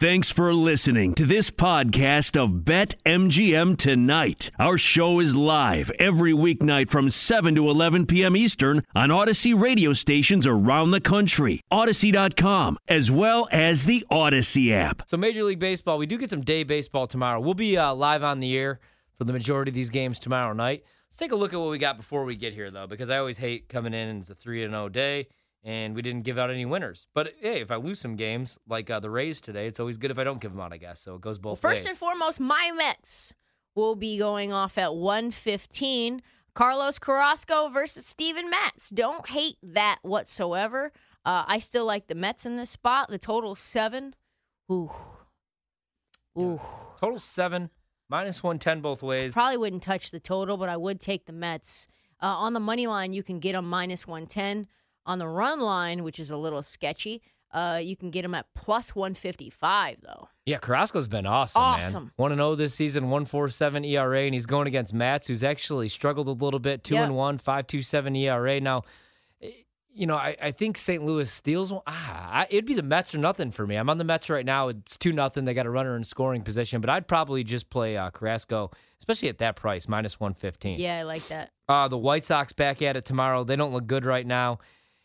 Thanks for listening to this podcast of Bet MGM Tonight. Our show is live every weeknight from 7 to 11 p.m. Eastern on Audacy radio stations around the country, Audacy.com, as well as the Audacy app. So, Major League Baseball, we do get some day baseball tomorrow. We'll be uh, live on the air for the majority of these games tomorrow night. Let's take a look at what we got before we get here, though, because I always hate coming in and it's a 3 0 day and we didn't give out any winners. But hey, if I lose some games like uh, the Rays today, it's always good if I don't give them out. I guess so. It goes both well, ways. First and foremost, my Mets will be going off at 115. Carlos Carrasco versus Steven Matz. Don't hate that whatsoever. Uh, I still like the Mets in this spot. The total seven. Ooh. Ooh. Total seven, minus 110 both ways. Probably wouldn't touch the total, but I would take the Mets. Uh, on the money line, you can get them minus 110. On the run line, which is a little sketchy, uh, you can get him at plus 155, though. Yeah, Carrasco's been awesome, Awesome. man. 1 0 this season, 147 ERA, and he's going against Matz, who's actually struggled a little bit 2 Yep. and 1, 527 ERA. Now, eh, you know, I, I think St. Louis steals one. Ah, I, it'd be the Mets or nothing for me. I'm on the Mets right now. It's 2 nothing. They got a runner in scoring position, but I'd probably just play uh, Carrasco, especially at that price, minus 115. Yeah, I like that. Uh, the White Sox back at it tomorrow. They don't look good right now.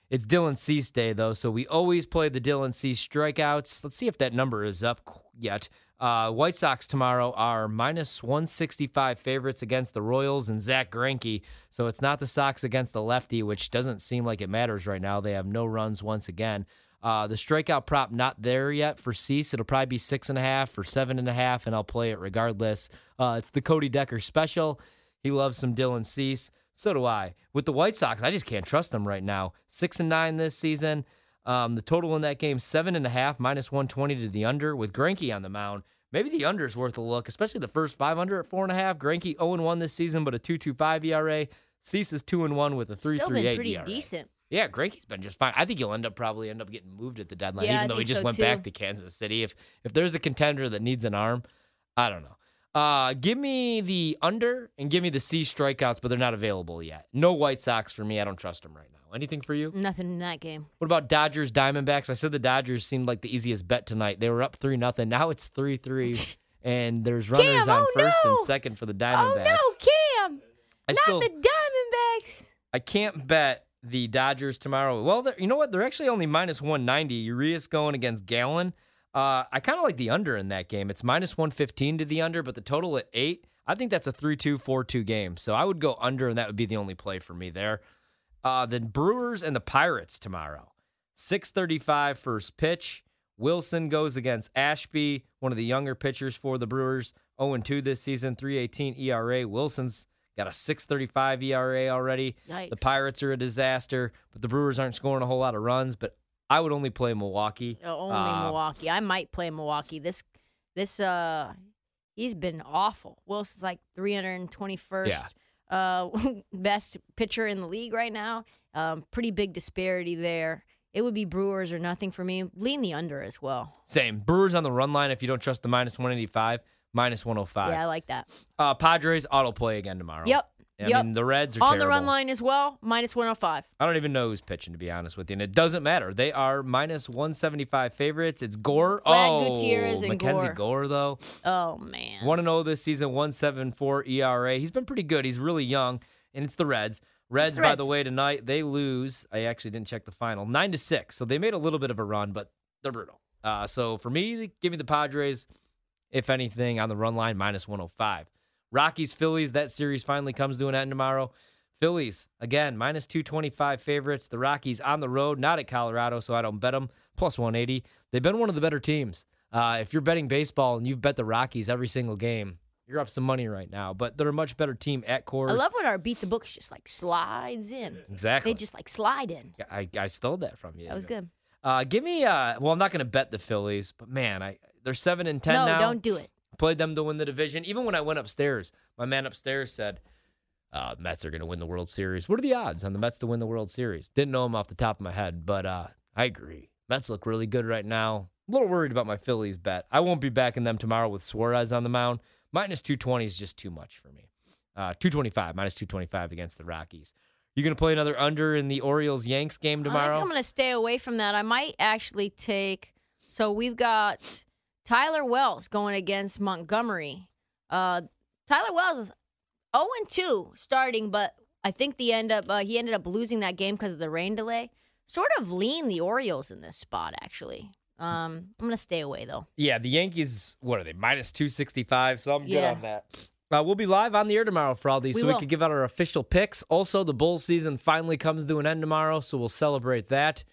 It's Dylan Cease day, though, so we always play the Dylan Cease strikeouts. Let's see if that number is up yet. Uh, White Sox tomorrow are minus 165 favorites against the Royals and Zack Greinke. So it's not the Sox against the lefty, which doesn't seem like it matters right now. They have no runs once again. Uh, the strikeout prop not there yet for Cease. It'll probably be six and a half or seven and a half, and I'll play it regardless. Uh, it's the Cody Decker special. He loves some Dylan Cease. So do I. With the White Sox, I just can't trust them right now. Six and nine this season. Um, the total in that game seven and a half, minus one twenty to the under. With Greinke on the mound, maybe the under is worth a look, especially the first five under at four and a half. Greinke zero and one this season, but a two two five ERA. Cease is two and one with a three Still three eight pretty ERA. decent. Yeah, Greinke's been just fine. I think he'll end up probably end up getting moved at the deadline, Yeah, I even though he just so, went too. back to Kansas City. If if there's a contender that needs an arm, I don't know. Uh, give me the under and give me the Cease strikeouts, but they're not available yet. No White Sox for me. I don't trust them right now. Anything for you? Nothing in that game. What about Dodgers Diamondbacks? I said the Dodgers seemed like the easiest bet tonight. They were up three nothing. Now it's three three, and there's runners Cam, on oh first no! and second for the Diamondbacks. Oh no, Cam! I Not still the Diamondbacks. I can't bet the Dodgers tomorrow. Well, you know what? They're actually only minus 190. Urias going against Gallen. Uh, I kind of like the under in that game. It's minus 115 to the under, but the total at eight. I think that's a 3 2 4 2 game. So I would go under, and that would be the only play for me there. Uh, the Brewers and the Pirates tomorrow. 635 first pitch. Wilson goes against Ashby, one of the younger pitchers for the Brewers. 0 2 this season, 318 ERA. Wilson's got a 635 ERA already. The Pirates are a disaster, but the Brewers aren't scoring a whole lot of runs. But I would only play Milwaukee. Uh, only Uh, Milwaukee. I might play Milwaukee. This, this, uh, he's been awful. Wilson's like 321st uh, best pitcher in the league right now. Um, pretty big disparity there. It would be Brewers or nothing for me. Lean the under as well. Same. Brewers on the run line if you don't trust the minus 185, minus 105. Yeah, I like that. Uh, Padres auto play again tomorrow. Yep. I yep. mean, the Reds are On terrible. the run line as well, minus 105. I don't even know who's pitching, to be honest with you. And it doesn't matter. They are minus 175 favorites. It's Gore. Vlad oh, Gutierrez and Mackenzie Gore. Gore, though. Oh, man. 1 0 this season, 174 ERA. He's been pretty good. He's really young, and it's the Reds. Reds, the by the way, tonight they lose. I actually didn't check the final, nine to six. So they made a little bit of a run, but they're brutal. Uh, so for me, give me the Padres. If anything, on the run line, minus 105. Rockies, Phillies. That series finally comes to an end tomorrow. Phillies again, minus 225 favorites. The Rockies on the road, not at Colorado, so I don't bet them. Plus 180. They've been one of the better teams. Uh, if you're betting baseball and you've bet the Rockies every single game, you're up some money right now. But they're a much better team at Coors. I love when our beat the books just like slides in. exactly. They just like slide in. I, I stole that from you. That was good. Uh, give me. Uh, well, I'm not going to bet the Phillies, but man, I they're seven and ten no, now. don't do it. Played them to win the division. Even when I went upstairs, my man upstairs said, uh, "Mets are going to win the World Series." What are the odds on the Mets to win the World Series? Didn't know them off the top of my head, but uh, I agree. Mets look really good right now. A little worried about my Phillies bet. I won't be backing them tomorrow with Suarez on the mound. Minus 220 is just too much for me. Uh, 225, minus 225 against the Rockies. You going to play another under in the Orioles Yanks game I tomorrow? think I'm going to stay away from that. I might actually take. So we've got Tyler Wells going against Montgomery. Uh, Tyler Wells is 0 2 starting, but I think the end up uh, he ended up losing that game because of the rain delay. Sort of lean the Orioles in this spot, actually. Um, I'm gonna stay away though. Yeah, the Yankees. What are they? Minus two sixty five. So I'm Yeah. good on that. Uh, we'll be live on the air tomorrow for all these, We so we can give out our official picks. Also, the Bulls season finally comes to an end tomorrow, so we'll celebrate that.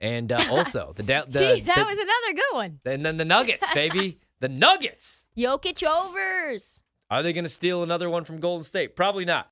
And uh, also the, da- the See, that the- was another good one. and then the Nuggets, baby, the Nuggets. Jokic overs. Are they going to steal another one from Golden State? Probably not.